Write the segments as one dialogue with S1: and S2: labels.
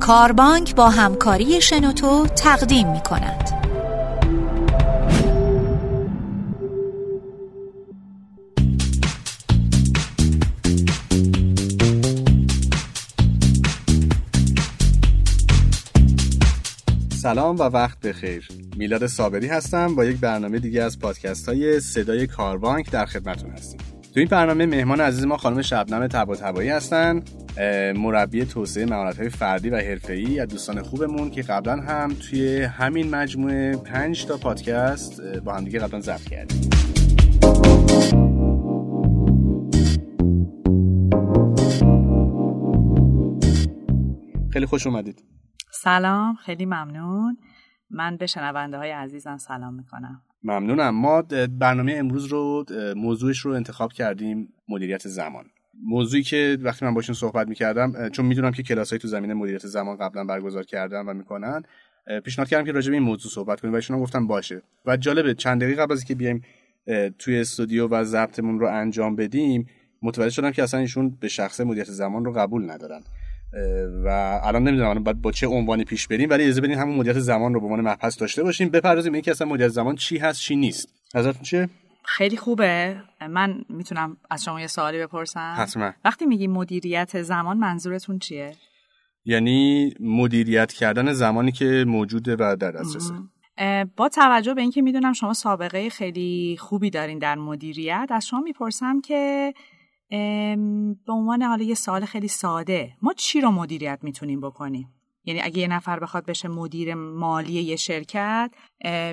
S1: کاربانک با همکاری شنوتو تقدیم می کند.
S2: سلام و وقت بخیر. میلاد صابری هستم با یک برنامه دیگه از پادکست های صدای کاربانک در خدمتون هستیم. تو این برنامه مهمان عزیز ما خانم شبنم تبا تبایی هستن. مربی توسعه مهارت های فردی و حرفه‌ای از دوستان خوبمون که قبلا هم توی همین مجموعه پنج تا پادکست با هم دیگه قبلا ضبط کردیم. خیلی خوش اومدید.
S3: سلام خیلی ممنون. من به شنونده های عزیزم سلام می‌کنم.
S2: ممنونم. ما برنامه امروز رو موضوعش رو انتخاب کردیم مدیریت زمان. موضوعی که وقتی من باشون صحبت می‌کردم چون می‌دونم که کلاس تو زمینه مدیریت زمان قبلا برگزار کردن و می‌کنن پیشنهاد کردم که راجع به این موضوع صحبت کنیم و ایشون گفتن باشه. و جالبه چند دقیقه قبل از اینکه بیایم توی استودیو و ضبطمون رو انجام بدیم متوجه شدم که اصلا ایشون به شخص مدیریت زمان رو قبول ندارن. و الان نمی‌دونم باید با چه عنوانی پیش بریم ولی اجازه بدین همون مدیریت زمان رو به عنوان مبحث داشته باشیم. بپردازیم اینکه اصلا مدیریت زمان چی هست چی نیست. نظرتون چیه؟
S3: خیلی خوبه. من می‌تونم از شما یه سوالی بپرسم.
S2: حتما.
S3: وقتی میگی مدیریت زمان منظورتون چیه؟
S2: یعنی مدیریت کردن زمانی که موجوده و در دسترسه.
S3: با توجه به اینکه می‌دونم شما سابقه خیلی خوبی دارین در مدیریت از شما می‌پرسم که به عنوان حالا یه سوال خیلی ساده ما چی رو مدیریت می‌تونیم بکنیم؟ یعنی اگه یه نفر بخواد بشه مدیر مالی یه شرکت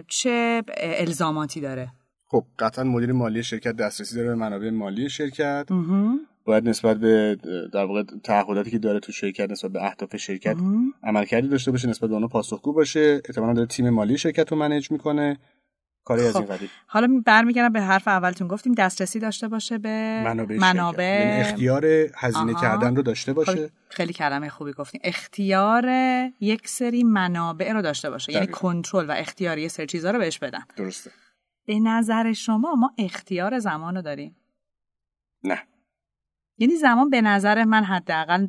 S3: چه الزاماتی داره؟
S2: خب قطعا مدیر مالی شرکت دسترسی داره به منابع مالی شرکت. باید نسبت به در واقع تعهداتی که داره تو شرکت نسبت به اهداف شرکت عملکردی داشته باشه نسبت به اونها پاسخگو باشه. احتمالاً داره تیم مالی شرکت رو منیج می‌کنه. کاری از این
S3: خب.
S2: قبیل
S3: حالا برمیگردم به حرف اولتون. گفتیم دسترسی داشته باشه به
S2: منابع,
S3: منابع...
S2: یعنی اختیار هزینه
S3: آها.
S2: کردن رو داشته باشه.
S3: خب، خیلی کلمه خوبی گفتیم اختیار یک سری منابع رو داشته باشه. یعنی
S2: دقیقاً.
S3: کنترل و اختیار یه سری چیزا رو بهش بدن.
S2: درسته.
S3: به نظر شما ما اختیار زمان رو داریم؟
S2: نه.
S3: یعنی زمان به نظر من حداقل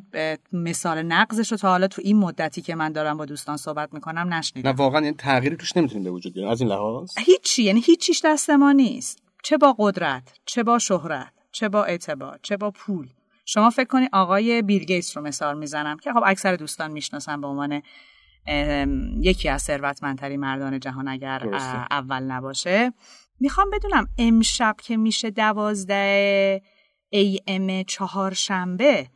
S3: مثال نقضش رو تا حالا تو این مدتی که من دارم با دوستان صحبت می‌کنم
S2: نه
S3: نشنیدم
S2: واقعا این تغییری توش نمی‌تونیم به وجود بیاریم. از این لحاظ.
S3: هیچی یعنی هیچیش دست ما نیست. چه با قدرت چه با شهرت چه با اعتبار چه با پول. شما فکر کنید آقای بیل گیتس رو مثال می‌زنم که خب اکثر دوستان می‌شناسن به عنوان یکی از ثروتمندترین مردان جهان اگر
S2: درسته.
S3: اول نباشه. می‌خوام بدونم امشب که میشه دوازده ای ام چهارشنبه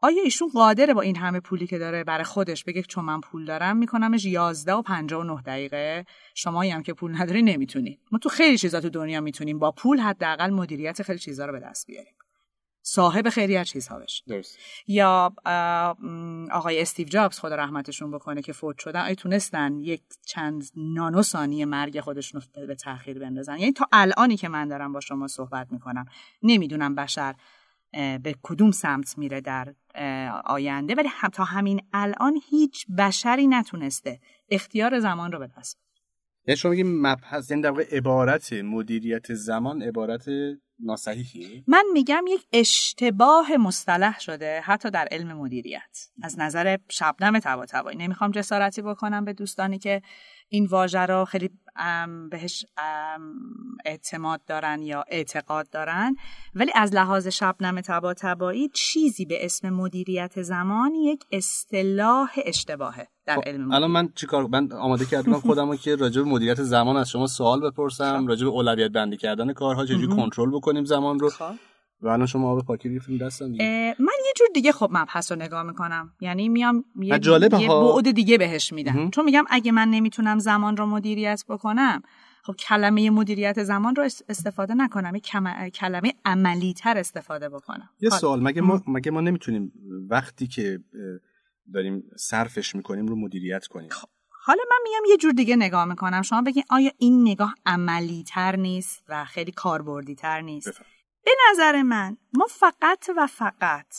S3: آیا ایشون قادره با این همه پولی که داره برای خودش بگه چون من پول دارم؟ میکنمش 11 و 59 دقیقه. شمایی هم که پول نداری نمی‌تونی. ما تو خیلی چیزا تو دنیا می‌تونیم با پول حداقل مدیریت خیلی چیزا رو به دست بیاریم. صاحب خیلی از چیزها
S2: درست.
S3: یا آقای استیو جابز خدا رحمتشون بکنه که فوت شدن. آیا تونستن یک چند نانو ثانیه مرگ خودشون رو به تاخیر بندازن. یعنی تا الانی که من دارم با شما صحبت می‌کنم نمی‌دونم بشر به کدوم سمت میره در آینده. ولی تا همین الان هیچ بشری نتونسته اختیار زمان رو به دست.
S2: یعنی شما میگیم مبحث یعنی در واقع عبارت مدیریت زمان عبارت ناصحیحیه
S3: من میگم یک اشتباه مصطلح شده حتی در علم مدیریت. از نظر شبنم طباطبایی. نمی‌خوام جسارتی بکنم به دوستانی که این واژه رو خیلی بهش اعتماد دارن یا اعتقاد دارن. ولی از لحاظ شبنم طباطبایی چیزی به اسم مدیریت زمان یک اصطلاح اشتباهه. در
S2: خب،
S3: علم
S2: الان
S3: مدیریت.
S2: من چیکار من آماده کردم خودم که راجع به مدیریت زمان از شما سوال بپرسم راجع به اولویت بندی کردن کارها چجوری. کنترل بکنیم زمان رو
S3: خب.
S2: و الان شما آب پاکی ریفتیم دستم دیگه.
S3: من یه جور دیگه خب مبحث رو نگاه می‌کنم یعنی میام یه,
S2: و جالبه
S3: یه. بعد دیگه بهش میدم. چون میگم اگه من نمی‌تونم زمان رو مدیریت بکنم خب کلمه مدیریت زمان رو اس- استفاده نکنم یه کم- کلمه عملی تر استفاده بکنم
S2: یه
S3: حالا.
S2: سوال مگه ما مگه ما نمی‌تونیم وقتی که داریم صرفش می‌کنیم رو مدیریت کنیم.
S3: حالا من میام یه جور دیگه نگاه می‌کنم. شما بگین آیا این نگاه عملی تر نیست و خیلی کاربردی تر نیست؟
S2: بفرم.
S3: به نظر من ما فقط و فقط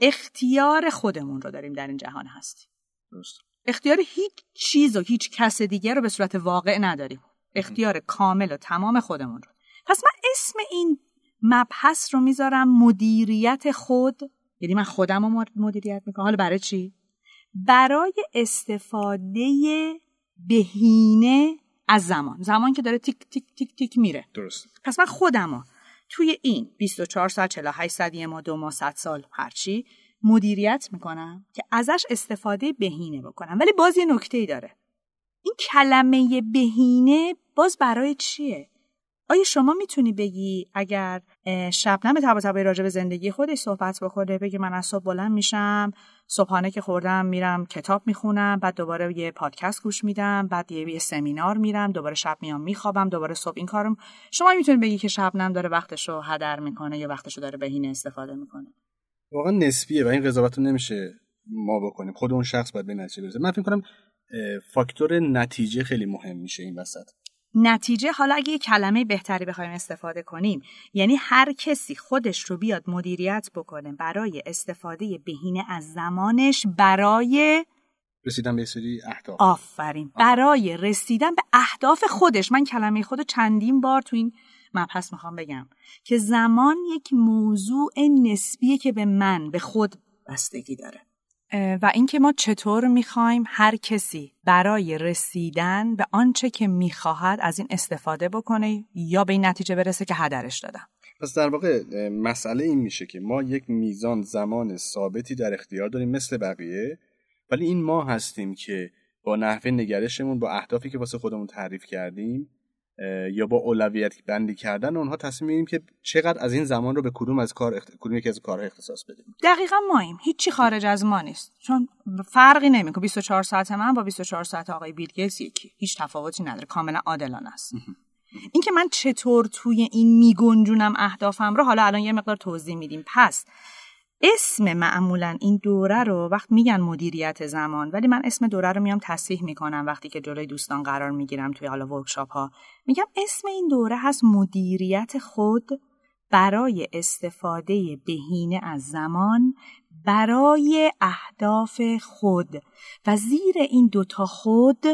S3: اختیار خودمون رو داریم در این جهان هستیم.
S2: درست.
S3: اختیار هیچ چیز و هیچ کس دیگه رو به صورت واقع نداریم. اختیار کامل و تمام خودمون رو. پس من اسم این مبحث رو می‌ذارم مدیریت خود یعنی من خودم رو مدیریت می‌کنم. حالا برای چی؟ برای استفاده بهینه از زمان. زمان که داره تیک تیک تیک تیک میره.
S2: درست.
S3: پس من خودمو توی این 24 ساعت 48 ساعت یه ما دو ما 100 سال هرچی مدیریت می‌کنم که ازش استفاده بهینه بکنم. ولی باز یه نکته ای داره. این کلمه بهینه باز برای چیه؟ آیا شما می‌تونی بگی اگر شبنم تبا تبایی راجع به زندگی خودش صحبت بکنه بگی من از صبح بلند میشم صبحانه که خوردم میرم کتاب می‌خونم بعد دوباره یه پادکست گوش میدم بعد یه, یه سمینار میرم دوباره شب میام میخوابم دوباره صبح این کارم شما می‌تونی بگی که شبنم داره وقتش رو هدر می‌کنه یا وقتش رو داره بهینه استفاده می‌کنه؟
S2: واقعا نسبیه و این قضاوت رو نمیشه ما بکنیم. خود اون شخص باید به نتیجه برسه. من فکر کنم فاکتور نتیجه خیلی مهم میشه این وسط.
S3: نتیجه حالا اگه یه کلمه بهتری بخوایم استفاده کنیم یعنی هر کسی خودش رو بیاد مدیریت بکنه برای استفاده بهینه از زمانش برای
S2: رسیدن به سری اهداف.
S3: آفرین. برای رسیدن به اهداف خودش. من کلمه خود چندین بار تو این مبحث می‌خوام بگم که زمان یک موضوع نسبیه که به من به خود بستگی داره. و اینکه ما چطور می‌خوایم هر کسی برای رسیدن به آنچه که می‌خواهد از این استفاده بکنه یا به این نتیجه برسه که هدرش دادم.
S2: پس در واقع مسئله این میشه که ما یک میزان زمان ثابتی در اختیار داریم مثل بقیه ولی این ما هستیم که با نحوه نگرشمون با اهدافی که واسه خودمون تعریف کردیم یا با اولویت بندی کردن اونها تصمیم می‌گیریم که چقدر از این زمان رو به کدوم از کار اخت... کدوم یکی از کارها اختصاص بدیم.
S3: دقیقا ماییم. هیچی خارج از ما نیست. چون فرقی نمی‌کنه. 24 ساعت من با 24 ساعت آقای بیل گیتس یکی. هیچ تفاوتی نداره. کاملا عادلانه است. اینکه من چطور توی این میگنجونم اهدافم رو حالا الان یه مقدار توضیح میدیم. پس اسم معمولا این دوره رو وقت میگن مدیریت زمان ولی من اسم دوره رو میام تصحیح می‌کنم وقتی که جلوی دوستان قرار می‌گیرم توی حالا ورکشاپ ها میگم اسم این دوره هست مدیریت خود برای استفاده بهینه از زمان برای اهداف خود. و زیر این دوتا خود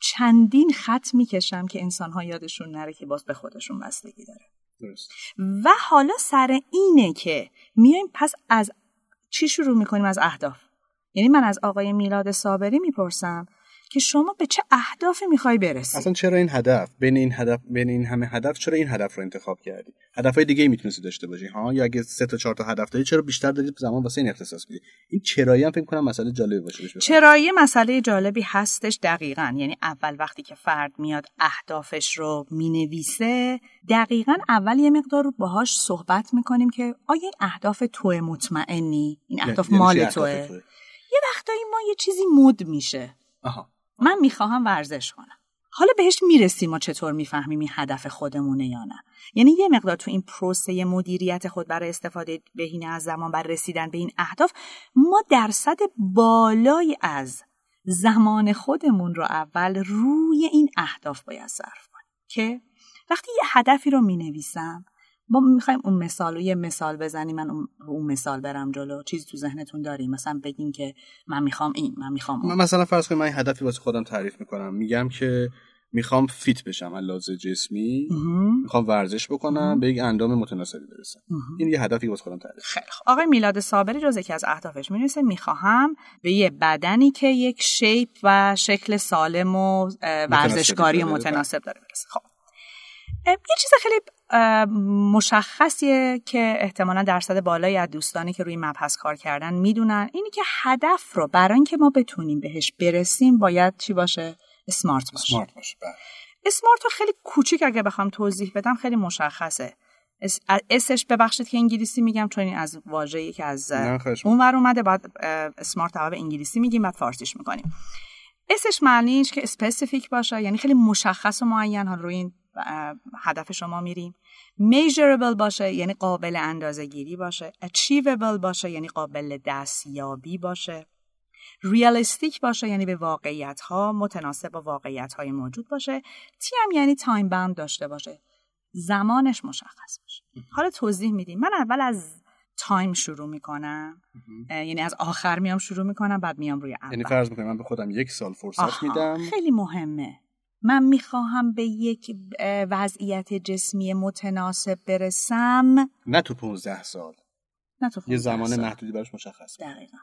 S3: چندین خط می‌کشم که انسان ها یادشون نره که باز به خودشون بستگی داره. و حالا سر اینه که میایم پس از چی شروع می‌کنیم؟ از اهداف. یعنی من از آقای میلاد صابری می‌پرسم که شما به چه اهدافی می‌خوای برسی؟
S2: اصلا چرا این هدف؟ بین این هدف بین این همه هدف چرا این هدف رو انتخاب کردی؟ هدفهای دیگه می‌تونستی داشته باشی ها؟ یا اگه سه تا چهار تا هدف داری چرا بیشتر داری زمان واسه این اختصاص میدی این چرایی هم فکر کنم مسئله جالبی باشه
S3: چرایی مسئله جالبی هستش دقیقا. یعنی اول وقتی که فرد میاد اهدافش رو می‌نویسه دقیقا اول یه مقدار باهاش صحبت می‌کنیم که آیا این اهداف توه مطمئنی؟ این اهداف یعنی مال توه؟ یه وقتایی ما یه چیزی مد میشه.
S2: آها.
S3: من می‌خواهم ورزش کنم. حالا بهش می‌رسیم ما چطور می‌فهمیم این هدف خودمونه یا نه. یعنی یه مقدار تو این پروسه مدیریت خود برای استفاده بهینه از زمان بر رسیدن به این اهداف ما درصد بالایی از زمان خودمون رو اول روی این اهداف باید صرف کنیم. که وقتی یه هدفی رو می‌نویسم ما می‌خوایم اون مثال رو یه مثال بزنیم من اون مثال برم جلو. چیزی تو ذهنتون داریم. مثلا بگین که من می‌خوام این من می‌خوام اون.
S2: مثلا فرض کنیم من هدفی واسه خودم تعریف می‌کنم. میگم که می‌خوام فیت بشم. لحاظ جسمی. می‌خوام ورزش بکنم. به یک اندام متناسبی برسم. این یه هدفی واسه خودم تعریف
S3: خیلی خوب. آقای میلاد صابری جز یکی از اهدافش می‌نویسه می‌خواهم به یه بدنی که یک شیپ و شکل سالم و ورزشکاری و متناسب داره برسه. خب. یه چیز خیلی مشخصیه که احتمالا درصد بالایی از دوستانی که روی مبحث کار کردن می‌دونن. اینی که هدف رو برای اینکه ما بتونیم بهش برسیم باید چی باشه؟ اسمارت باشه.
S2: اسمارت باشه بله.
S3: اسمارت رو خیلی کوچیک اگه بخوام توضیح بدم خیلی مشخصه. اسش ببخشید که انگلیسی میگم چون این از واژه‌ای که از اون ور اومده بعد اسمارت به انگلیسی میگیم بعد فارسیش می‌کنیم. S اش معنیش که specific باشه یعنی خیلی مشخص و معین ها روی این هدف شما میریم. Measurable باشه یعنی قابل اندازه گیری باشه. Achievable باشه یعنی قابل دستیابی باشه. Realistic باشه یعنی به واقعیت ها متناسب با واقعیت های موجود باشه. T هم یعنی time bound داشته باشه. زمانش مشخص باشه. حالا توضیح میدیم. من اول از time شروع می‌کنم. یعنی از آخر میام شروع می‌کنم بعد میام روی اول.
S2: یعنی فرض می‌کنم من به خودم یک سال فرصت میدم.
S3: خیلی مهمه. من می‌خواهم به یک وضعیت جسمی متناسب برسم.
S2: نه تو 15 سال.
S3: نه تو
S2: یه زمان محدودی براش مشخص
S3: دقیقا.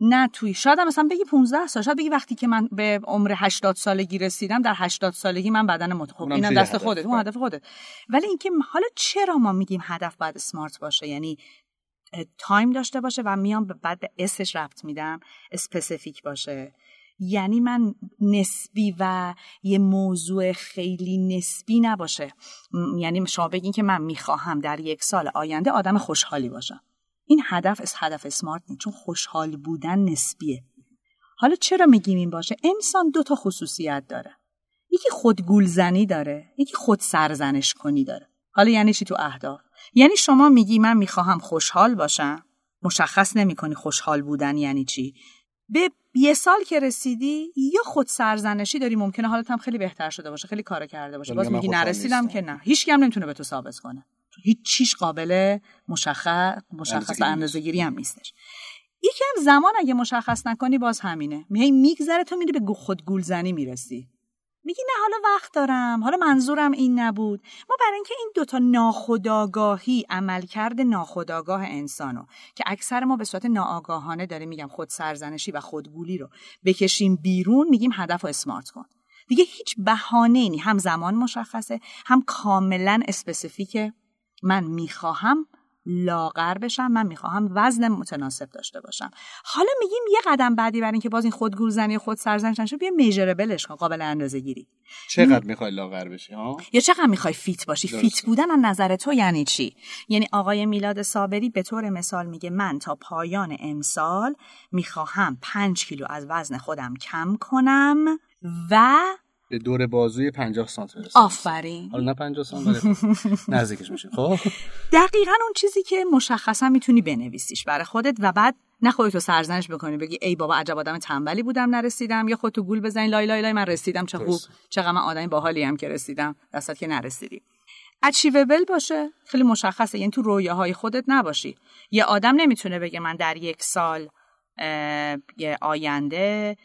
S3: نه توی شاید هم مثلا بگی 15 سال. شاید بگی وقتی که من به عمر 80 سالگی رسیدم در 80 سالگی من بدن متخب اینم دست
S2: هدف.
S3: خودت اون هدف خودت. ولی اینکه حالا چرا ما میگیم هدف باید اسمارت باشه؟ یعنی time داشته باشه و میام بعد به S اش ربط میدم specific باشه. یعنی من نسبی و یه موضوع خیلی نسبی نباشه. یعنی شما بگین که من می‌خواهم در یک سال آینده آدم خوشحالی باشم. این هدف از هدف smart نیست چون خوشحال بودن نسبیه. حالا چرا میگیم این باشه؟ انسان دو تا خصوصیت داره. یکی خودگولزنی داره یکی خود سرزنش کنی داره. حالا یعنی چی تو اهداف؟ یعنی شما میگی من می‌خواهم خوشحال باشم؟ مشخص نمی‌کنی خوشحال بودن یعنی چی؟ به یه سال که رسیدی یا خود سرزنشی داری ممکنه حالت هم خیلی بهتر شده باشه خیلی کار کرده باشه. باز میگی نرسیدم. که نه. هیچ هم نمی‌تونه به تو ثابت کنه. هیچ چیش قابل مشخص مشخص
S2: اندازه‌گیری
S3: اندازه گیری هم نیستش. یکم زمان اگه مشخص نکنی باز همینه. هی میگذره تو میری به خودگولزنی می‌رسی. میگی نه حالا وقت دارم. حالا منظورم این نبود. ما برای اینکه این دوتا ناخداگاهی عملکرد ناخداگاه انسانو که اکثر ما به صورت ناآگاهانه داریم میگم خود سرزنشی و خودگولی رو بکشیم بیرون میگیم هدف رو اسمارت کن. دیگه هیچ بهانه ای نی. هم زمان مشخصه هم کاملا اسپسیفیکه. من می‌خواهم لاغر بشم من می‌خواهم وزن متناسب داشته باشم. حالا میگیم یه قدم بعدی برای اینکه باز این خودگورزنی خود سرزنش نشه بیا میجربلش کن قابل اندازه گیری
S2: چقدر می‌خوای لاغر بشی ها؟
S3: یا چقدر می‌خوای fit باشی؟
S2: درسته.
S3: fit بودن از نظر تو یعنی چی؟ یعنی آقای میلاد صابری به طور مثال میگه من تا پایان امسال می‌خواهم پنج کیلو از وزن خودم کم کنم و
S2: به دور بازوی 50 سانتی برسیم
S3: آفرین.
S2: حالا نه 50 سانتی نزدیکش میشیم. خب؟
S3: دقیقا اون چیزی که مشخصا می‌تونی بنویسیش برای خودت و بعد نه خودتو سرزنش بکنی بگی ای بابا عجب آدم تنبلی بودم نرسیدم. یا خودتو گول بزنی لای لای لای من رسیدم. چه خوب. چقدر من آدمی باحالی هم که رسیدم. دستت که نرسیدی. اچیوبل باشه. خیلی مشخصه. یعنی تو رویاهای خودت نباشی. یه آدم نمی‌تونه بگه من در یک سال یه آینده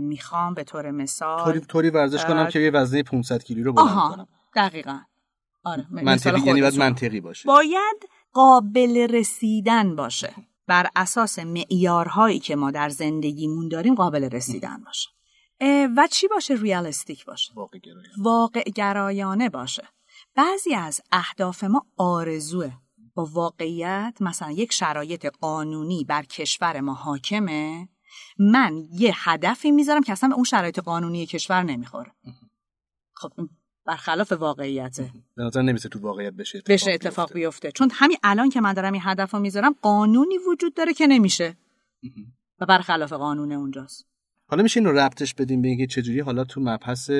S3: می‌خوام به طور مثال
S2: طوری طوری ورزش کنم که یه وزنه 500 کیلو رو بلند کنم.
S3: دقیقا. آره
S2: منطقی یعنی باید. منطقی باشه.
S3: باید قابل رسیدن باشه. بر اساس معیارهایی که ما در زندگیمون داریم قابل رسیدن باشه. و چی باشه؟ ریالستیک باشه.
S2: واقع گرایی.
S3: واقع گرایانه باشه. بعضی از اهداف ما آرزوه. با واقعیت مثلا یک شرایط قانونی بر کشور ما حاکمه من یه هدفی می‌ذارم که اصلا به اون شرایط قانونی کشور نمی‌خوره. خب برخلاف واقعیته
S2: به نظر نمیسه تو واقعیت بشه اتفاق
S3: بشه اتفاق بیفته. چون همین الان که من دارم این هدف رو می‌ذارم قانونی وجود داره که نمیشه. و برخلاف قانون اونجاست.
S2: حالا میشه اینو ربطش بدیم به اینکه چجوری حالا تو مبحث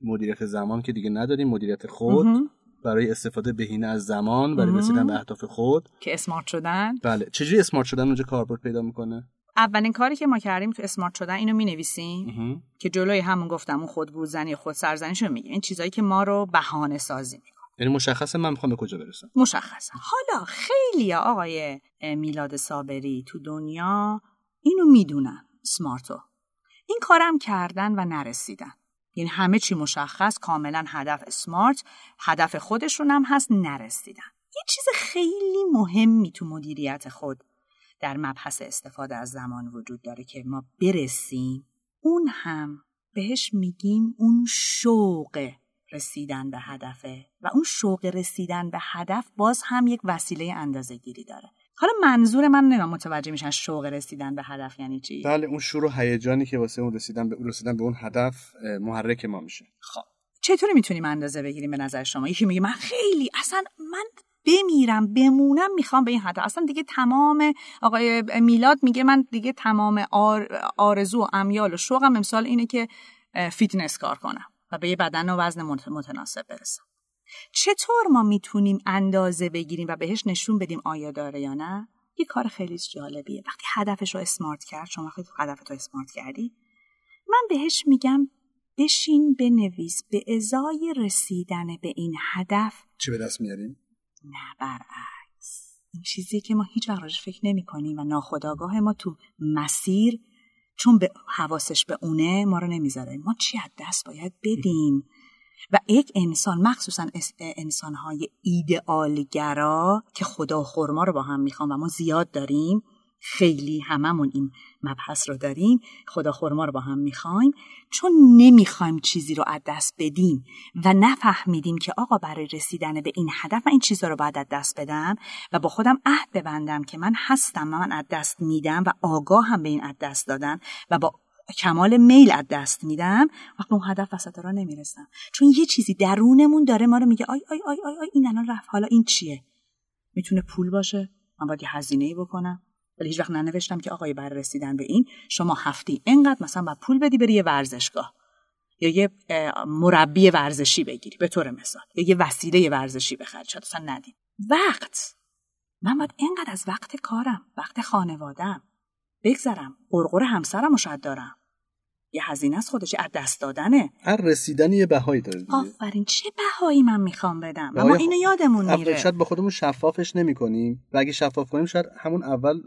S2: مدیریت زمان که دیگه نداریم مدیریت خود. برای استفاده بهینه از زمان برای. رسیدن به اهداف خود.
S3: که اسمارت شدن.
S2: بله چجوری اسمارت شدن اونجا کاربرد پیدا می‌کنه؟
S3: اولین کاری که ما کردیم تو اسمارت شدن اینو می نویسیم که جلوی همون گفتم اون خودگوزنی خود سرزنیشو میگیم. این چیزایی که ما رو بهانه سازی می‌کنه.
S2: یعنی مشخصه من می‌خوام به کجا برسم؟
S3: مشخصه. حالا خیلی آقای میلاد صابری تو دنیا اینو می‌دونن اسمارتو. این کارم کردن و نرسیدن. یعنی همه چی مشخص کاملا هدف اسمارت هدف خودشون هم هست نرسیدن. یه چیز خیلی مهمی تو مدیریت خود در مبحث استفاده از زمان وجود داره که ما برسیم اون هم بهش میگیم اون شوق رسیدن به هدفه و اون شوق رسیدن به هدف باز هم یک وسیله اندازه گیری داره. حالا منظور من نمیم متوجه میشن شوق رسیدن به هدف یعنی چی؟
S2: بله اون شور و هیجانی که واسه اون رسیدن به رسیدن به اون هدف محرک ما میشه.
S3: خب. چطوری می‌تونیم اندازه بگیریم به نظر شما؟ یکی میگه من خیلی اصلا من بمیرم بمونم می‌خوام به این هدف اصلا دیگه تمام آقای میلاد میگه من دیگه تمام آر آرزو و امیال و شوقم امسال اینه که فیتنس کار کنم و به یه بدن و وزن مت- متناسب برسم. چطور ما می‌تونیم اندازه بگیریم و بهش نشون بدیم آیا داره یا نه؟ یه کار خیلی جالبیه. وقتی هدفش رو اسمارت کرد شما وقتی هدفت رو اسمارت کردی. من بهش میگم بشین بنویس به ازای رسیدن به این هدف
S2: چی به دست میاریم؟
S3: نه برعکس. این چیزی که ما هیچ وقت فکر نمی کنیم و ناخداگاه ما تو مسیر چون به حواسش به اونه ما رو نمی‌ذاره ما چی از دست باید بدیم؟ و یک انسان مخصوصا انسانهای ایدئالگرا که خدا خورما رو با هم می‌خوام و ما زیاد داریم خیلی هممون این مبحث رو داریم. خدا خورما رو با هم می‌خوایم. چون نمی‌خوایم چیزی رو از دست بدیم و نفهمیدیم که آقا برای رسیدن به این هدف من این چیزا رو باید از دست بدم و با خودم عهد ببندم که من هستم من از دست میدم و آگاه هم به این از دست دادن و با کمال میل از دست میدم وقت اون هدف وسط را نمی‌رسم. چون یه چیزی درونمون داره ما رو میگه آی آی آی آی, آی این الان رفت حالا این چیه؟ می‌تونه پول باشه من باید یه هزینه ای بکنم. ولی هیچ وقت ننوشتم که آقای بر رسیدن به این شما هفتی اینقدر مثلا باید پول بدی بری یه ورزشگاه. یا یه مربی ورزشی بگیری به طور مثال. یا یه وسیله ورزشی بخری شاید اصلا وقت. من باید اینقدر از وقت کارم وقت خانوادم بگذرم. قرقر همسرم شاید دارم. یه هزینه از خودش از دست دادنه.
S2: هر رسیدنی یه بهایی داره دیگه.
S3: آفرین چه بهایی من می‌خوام بدم؟ اما اینو یادمون میره.
S2: شاید به خودمون شفافش نمی‌کنیم و اگه شفاف کنیم شاید همون اول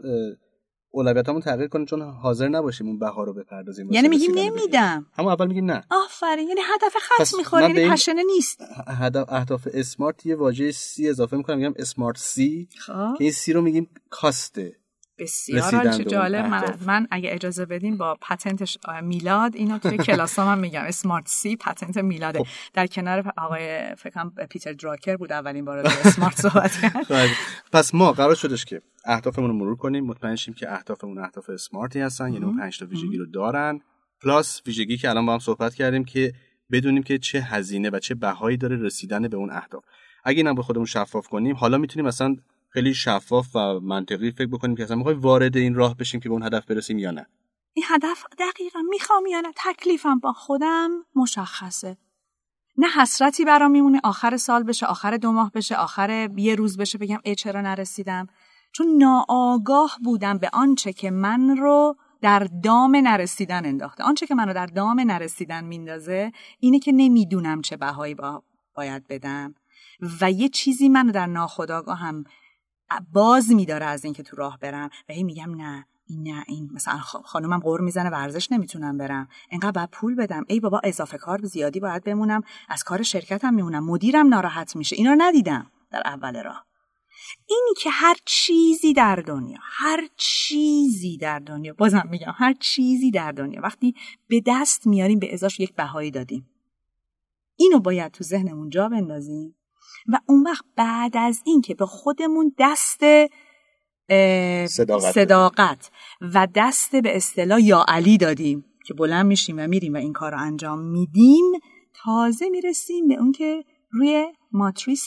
S2: اولویتامون تغییر کنیم چون حاضر نباشیم اون بها رو بپردازیم.
S3: یعنی میگیم نمیدم.
S2: همون اول میگیم نه.
S3: آفرین یعنی هدف خاص می‌خوره یعنی پشنه نیست.
S2: هدف اهداف اسمارت یه واژه سی اضافه می‌کنم میگم اسمارت سی خب. که این سی رو میگیم کاسته.
S3: بسیار چه جالب. من, من اگه اجازه بدین با پتنت میلاد اینو توی کلاس من میگم. اسمارت سی پتنت میلاده. خب. در کنار آقای فکرم پیتر دراکر بود اولین بار اسمارت صحبت کرد.
S2: بله. پس ما قرار شدش که اهدافمون رو مرور کنیم. مطمئن شیم که اهدافمون اهداف اسمارتی هستن یعنی اون 5 تا ویژگی رو دارن. پلاس ویژگی که الان با هم صحبت کردیم که بدونیم که چه هزینه و چه بهایی داره رسیدن به اون اهداف. اگه اینا به خودمون شفاف کنیم حالا می‌تونیم مثلا خیلی شفاف و منطقی فکر بکنیم که اصلا می‌خوای وارد این راه بشیم که به اون هدف برسیم یا نه.
S3: این هدف دقیقا می‌خوام یا نه؟ تکلیفم با خودم مشخصه. نه حسرتی برام میمونه آخر سال بشه آخر دو ماه بشه آخر یه روز بشه بگم ای چرا نرسیدم. چون ناآگاه بودم به آنچه که من رو در دام نرسیدن انداخته. آنچه که من رو در دام نرسیدن میندازه اینه که نمی‌دونم چه بهایی با باید بدم. و یه چیزی من در ناخودآگاه هم باز میداره از اینکه تو راه برم و هی میگم نه این نه این مثلا خانومم قور می‌زنه ورزش نمی‌تونم برم. انقدر باید پول بدم. ای بابا اضافه کار زیادی باید بمونم. از کار شرکتم میمونم. مدیرم ناراحت میشه. اینا ندیدم در اول راه. اینی که هر چیزی در دنیا هر چیزی در دنیا بازم میگم هر چیزی در دنیا وقتی به دست میاریم به ازاش یک بهایی دادیم. اینو باید تو ذهنمون جا بندازیم. و اون وقت بعد از این که به خودمون دست
S2: صداقت,
S3: صداقت و دست به اصطلاح یا علی دادیم که بلند میشیم و میریم و این کار رو انجام میدیم تازه می‌رسیم به اون که روی ماتریس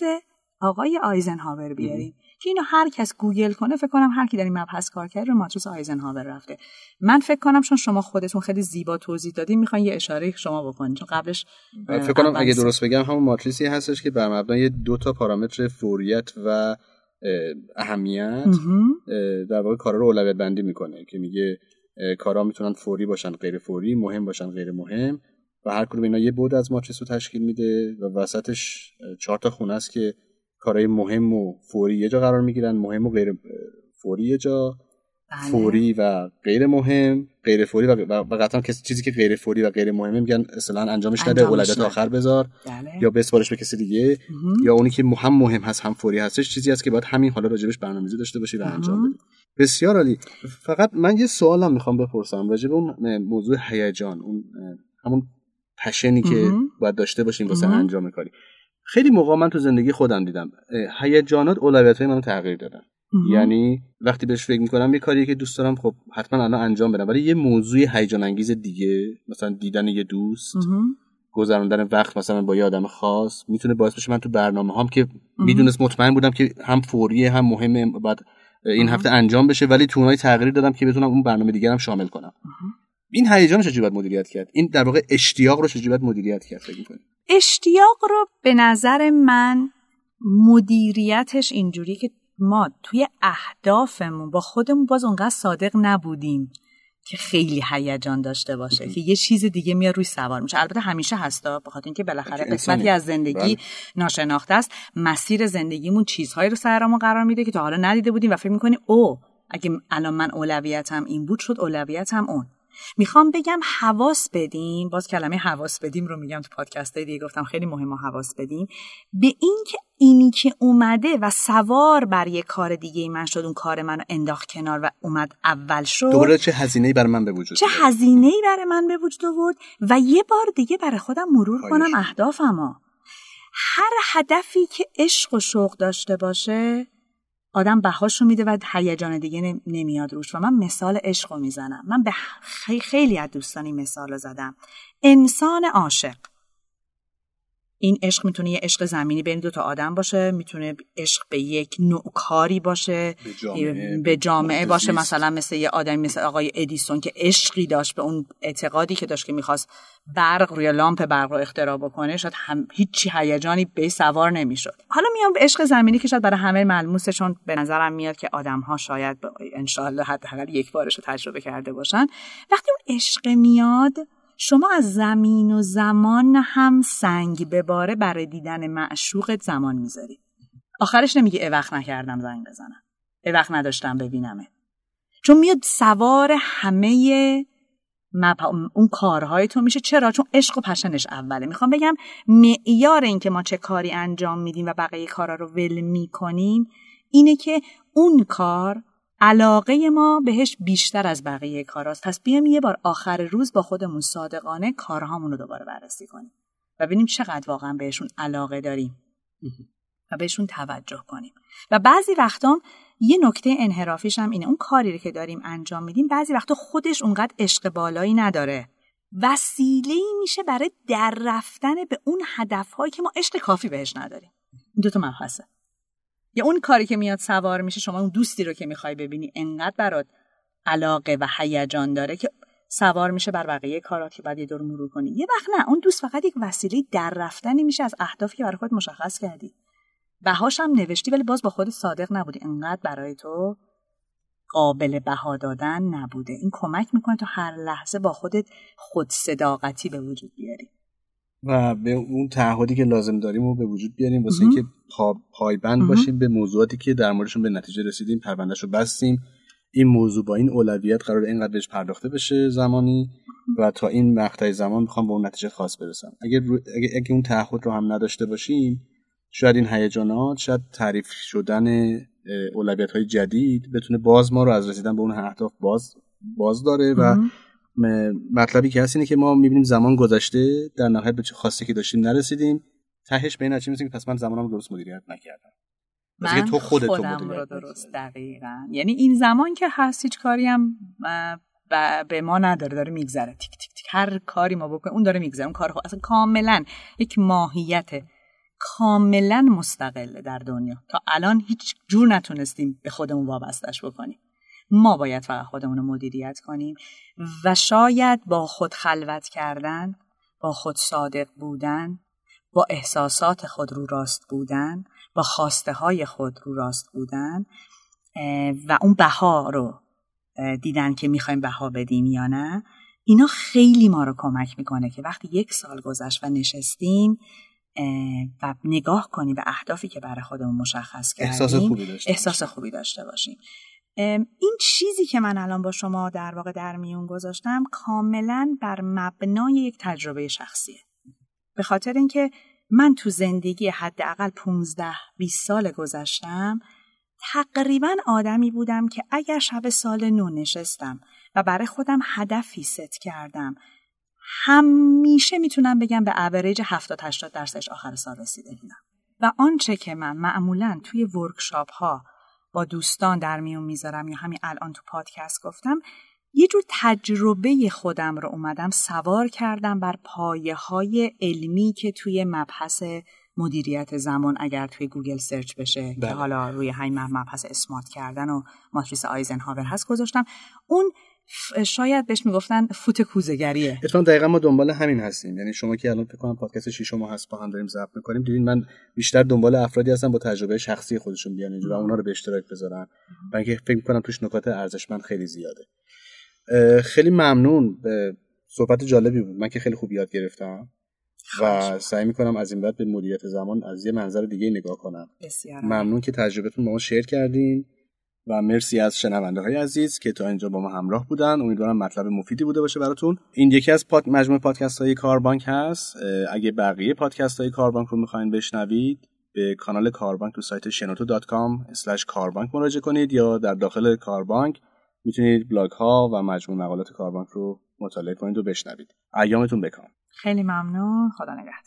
S3: آقای آیزنهاور بیاریم. که اینو هر کس گوگل کنه فکر کنم هر کی در این مبحث کار کرده رو ماتریس آیزنهاور رفته. من فکر کنم چون شما خودتون خیلی زیبا توضیح دادین می‌خوان یه اشاره شما بکنید چون قبلش
S2: فکر کنم اگه درست بگم همون ماتریسی هستش که بر مبنای دو تا پارامتر فوریت و اهمیت در واقع کارا رو اولویت بندی می‌کنه که میگه کارا می‌تونن فوری باشن غیر فوری مهم باشن غیر مهم. و هر کدوم اینا یه بود از ماتریس رو تشکیل میده و وسطش چهار تا خونه است که کارهای مهم و فوری یه جا قرار می‌گیرن مهم و غیر فوری یه جا. بله. فوری و غیر مهم غیر فوری و, قطعا کسی چیزی که غیر فوری و غیر مهمه میگن اصلا انجامش نده اولویت آخر بذار.
S3: بله.
S2: یا بسپارش به کسی دیگه. یا اونی که هم مهم هست هم فوری هستش چیزی هست که باید همین حالا راجبش برنامه‌ریزی داشته باشی و انجام بدی بسیار عالی. فقط من یه سوالم می‌خوام بپرسم راجب اون موضوع هیجان اون همون پشنی که باید داشته باشیم واسه انجام کاری. خیلی موقع من تو زندگی خودم دیدم. هیجانات اولویت های منو تغییر دادن. یعنی وقتی بهش فکر می‌کنم یه کاری که دوست دارم خب حتما الان انجام بدم. ولی یه موضوع هیجان انگیز دیگه مثلا دیدن یه دوست گذراندن وقت مثلا با یه آدم خاص می‌تونه باعث بشه من تو برنامه هم که می‌دونست مطمئن بودم که هم فوریه هم مهمه بعد این هفته انجام بشه ولی تو اونای تغییر دادم که بتونم اون برنامه دیگرم شامل کنم. این هیجان چجوری باید مدیریت کرد؟ این در واقع اشتیاق رو چجوری باید مدیریت کرد فکر
S3: اشتیاق رو به نظر من مدیریتش اینجوری که ما توی اهدافمون با خودمون باز اونقدر صادق نبودیم که خیلی هیجان داشته باشه که یه چیز دیگه میاد روی سوار میشه. البته همیشه هستا بخاطر اینکه بالاخره قسمتی از زندگی بله. ناشناخته است. مسیر زندگیمون چیزهایی رو سرمون قرار میده که تا حالا ندیده بودیم و فکر می‌کنیم او اگه الان من اولویتم این بود شد اولویتم اون. می‌خوام بگم حواس بدیم. باز کلمه حواس بدیم رو میگم تو پادکست های دیگه. گفتم خیلی مهمه حواس بدیم. به این که اینی که اومده و سوار بر یه کار دیگه من شد اون کار منو انداخت کنار و اومد اول شد.
S2: دوباره چه هزینه‌ای برای من به وجود
S3: چه هزینه‌ای برای من به وجود آورد و یه بار دیگه برای خودم مرور کنم اهدافمو. هر هدفی که عشق و شوق داشته باشه آدم بهاشو میده و هیجان دیگه نمیاد روش. و من مثال عشق رو می‌زنم. من به خیلی از دوستانی مثال رو زدم. انسان عاشق. این عشق می‌تونه یه عشق زمینی بین دو تا آدم باشه می‌تونه عشق به یک نوع کاری باشه
S2: به جامعه,
S3: به جامعه باشه. مثلا مثل یه آدمی مثل آقای ادیسون که عشقی داشت به اون اعتقادی که داشت که می‌خواست برق روی لامپ برق رو اختراع بکنه شاید هم هیچی هیجانی به سوار نمی‌شد. حالا میام به عشق زمینی که شاید برای همه ملموسه چون به نظرم میاد که آدم ها شاید انشالله حداقل یک بارش رو تجربه کرده باشن. وقتی اون عشق میاد شما از زمین و زمان هم سنگ بباره برای دیدن معشوقت زمان می‌ذاری آخرش نمیگه ای وقت نکردم زنگ بزنم. ای وقت نداشتم ببینمه. چون میاد سوار همه مپ... اون کارهای تو میشه. چرا؟ چون عشق و پشنش اوله. می‌خوام بگم معیار این که ما چه کاری انجام میدیم و بقیه کارا رو ول می‌کنیم اینه که اون کار علاقه ما بهش بیشتر از بقیه کاراست. پس بیایم یه بار آخر روز با خودمون صادقانه کارهامون رو دوباره بررسی کنیم و ببینیم چقدر واقعا بهشون علاقه داریم و بهشون توجه کنیم. و بعضی وقتا یه نکته انحرافیش هم اینه. اون کاری رو که داریم انجام میدیم بعضی وقتا خودش اونقدر عشق بالایی نداره. وسیله میشه برای در رفتن به اون هدفهایی که ما عشق کافی بهش نداریم. این دو تا مبحثه. یا اون کاری که میاد سوار میشه شما اون دوستی رو که می‌خوای ببینی انقدر برات علاقه و هیجان داره که سوار میشه بر بقیه کارات که بعد یه دور مرور کنی. یه وقت نه اون دوست فقط یک وسیله در رفتنی میشه از اهدافی که برای خود مشخص کردی. بهاش هم نوشتی ولی باز با خود صادق نبودی. انقدر برای تو قابل بها دادن نبوده. این کمک می‌کنه تو هر لحظه با خودت خود صداقتی به وجود بیاری.
S2: و به اون تعهدی که لازم داریم رو به وجود بیاریم واسه اینکه پا، پایبند باشیم به موضوعاتی که در موردشون به نتیجه رسیدیم پروندهش رو بستیم. این موضوع با این اولویت قرار اینقدر بهش پرداخته بشه زمانی و تا این مقطع زمان می‌خوام به اون نتیجه خاص برسم. اگر, اگر, اگر اون تعهد رو هم نداشته باشیم شاید این هیجانات شاید تعریف شدن اولویت های جدید بتونه باز ما رو از رسیدن به اون اهداف باز باز داره و مطلبی که هست اینه که ما می‌بینیم زمان گذشته در نهایت به چه خواسته که داشتیم نرسیدیم. تهش به این نتیجه که پس من زمانم درست مدیریت نکردم.
S3: من تو خودت خودم رو درست دقیقا. یعنی این زمان که هست هیچ کاری هم به ما نداره داره میگذره. تیک تیک تیک. هر کاری ما بکنیم اون داره میگذره. اون کار خود اصلا کاملا یک ماهیت کاملا مستقله در دنیا. تا الان هیچ جور نتونستیم به خودمون وابستش بکنیم. ما باید فقط خودمون رو مدیریت کنیم و شاید با خود خلوت کردن با خود صادق بودن با احساسات خود رو راست بودن با خواسته های خود رو راست بودن و اون بها رو دیدن که می‌خوایم بها بدیم یا نه اینا خیلی ما رو کمک می‌کنه که وقتی یک سال گذشت و نشستیم و نگاه کنیم به اهدافی که برای خودمون مشخص کردیم
S2: احساس خوبی داشته,
S3: احساس خوبی داشته باشیم. این چیزی که من الان با شما در واقع در میون گذاشتم کاملا بر مبنای یک تجربه شخصیه. به خاطر اینکه من تو زندگی حداقل 15 20 سال گذشتم تقریبا آدمی بودم که اگر شب سال نو نشستم و برای خودم هدفی ست کردم همیشه می‌تونم بگم به اوریج 70 80 درصدش آخر سال رسیده بودم. و آنچه که من معمولا توی workshop ها با دوستان در میون می‌ذارم یا همین الان تو پادکست گفتم یه جور تجربه خودم رو اومدم سوار کردم بر پایه های علمی که توی مبحث مدیریت زمان اگر توی گوگل search بشه که بله. حالا روی همین مبحث smart کردن و ماتریس آیزنهاور هست گذاشتم اون شاید بهش می‌گفتن فوت کوزگریه
S2: اتفاقا دقیقا ما دنبال همین هستیم. یعنی شما که الان فکر کنم پادکست شیشم هست با هم داریم ضبط می‌کنیم دیدین من بیشتر دنبال افرادی هستم با تجربه شخصی خودشون بیان اینجا و اونا رو به اشتراک بذارن. برای اینکه فکر می‌کنم توش نکات ارزشمند خیلی زیاده. خیلی ممنون به صحبت جالبی بود. من که خیلی خوب یاد گرفتم و سعی می‌کنم از این بعد به مدیریت زمان از یه منظر دیگه نگاه کنم. ممنون که تجربتون با ما شیر کردین. و مرسی از شنونده های عزیز که تا اینجا با ما همراه بودن. امیدوارم مطلب مفیدی بوده باشه براتون. این یکی از پاد مجموعه پادکست های کاربانک هست. اگه بقیه پادکست های کاربانک رو می‌خواین بشنوید به کانال کاربانک تو سایت shenoto.com کاربانک مراجعه کنید یا در داخل کاربانک می‌تونید بلاگ ها و مجموع مقالات کاربانک رو مطالعه کنید و بشنوید. ایامتون بکام
S3: خیلی ممنون. خدا نگهدار.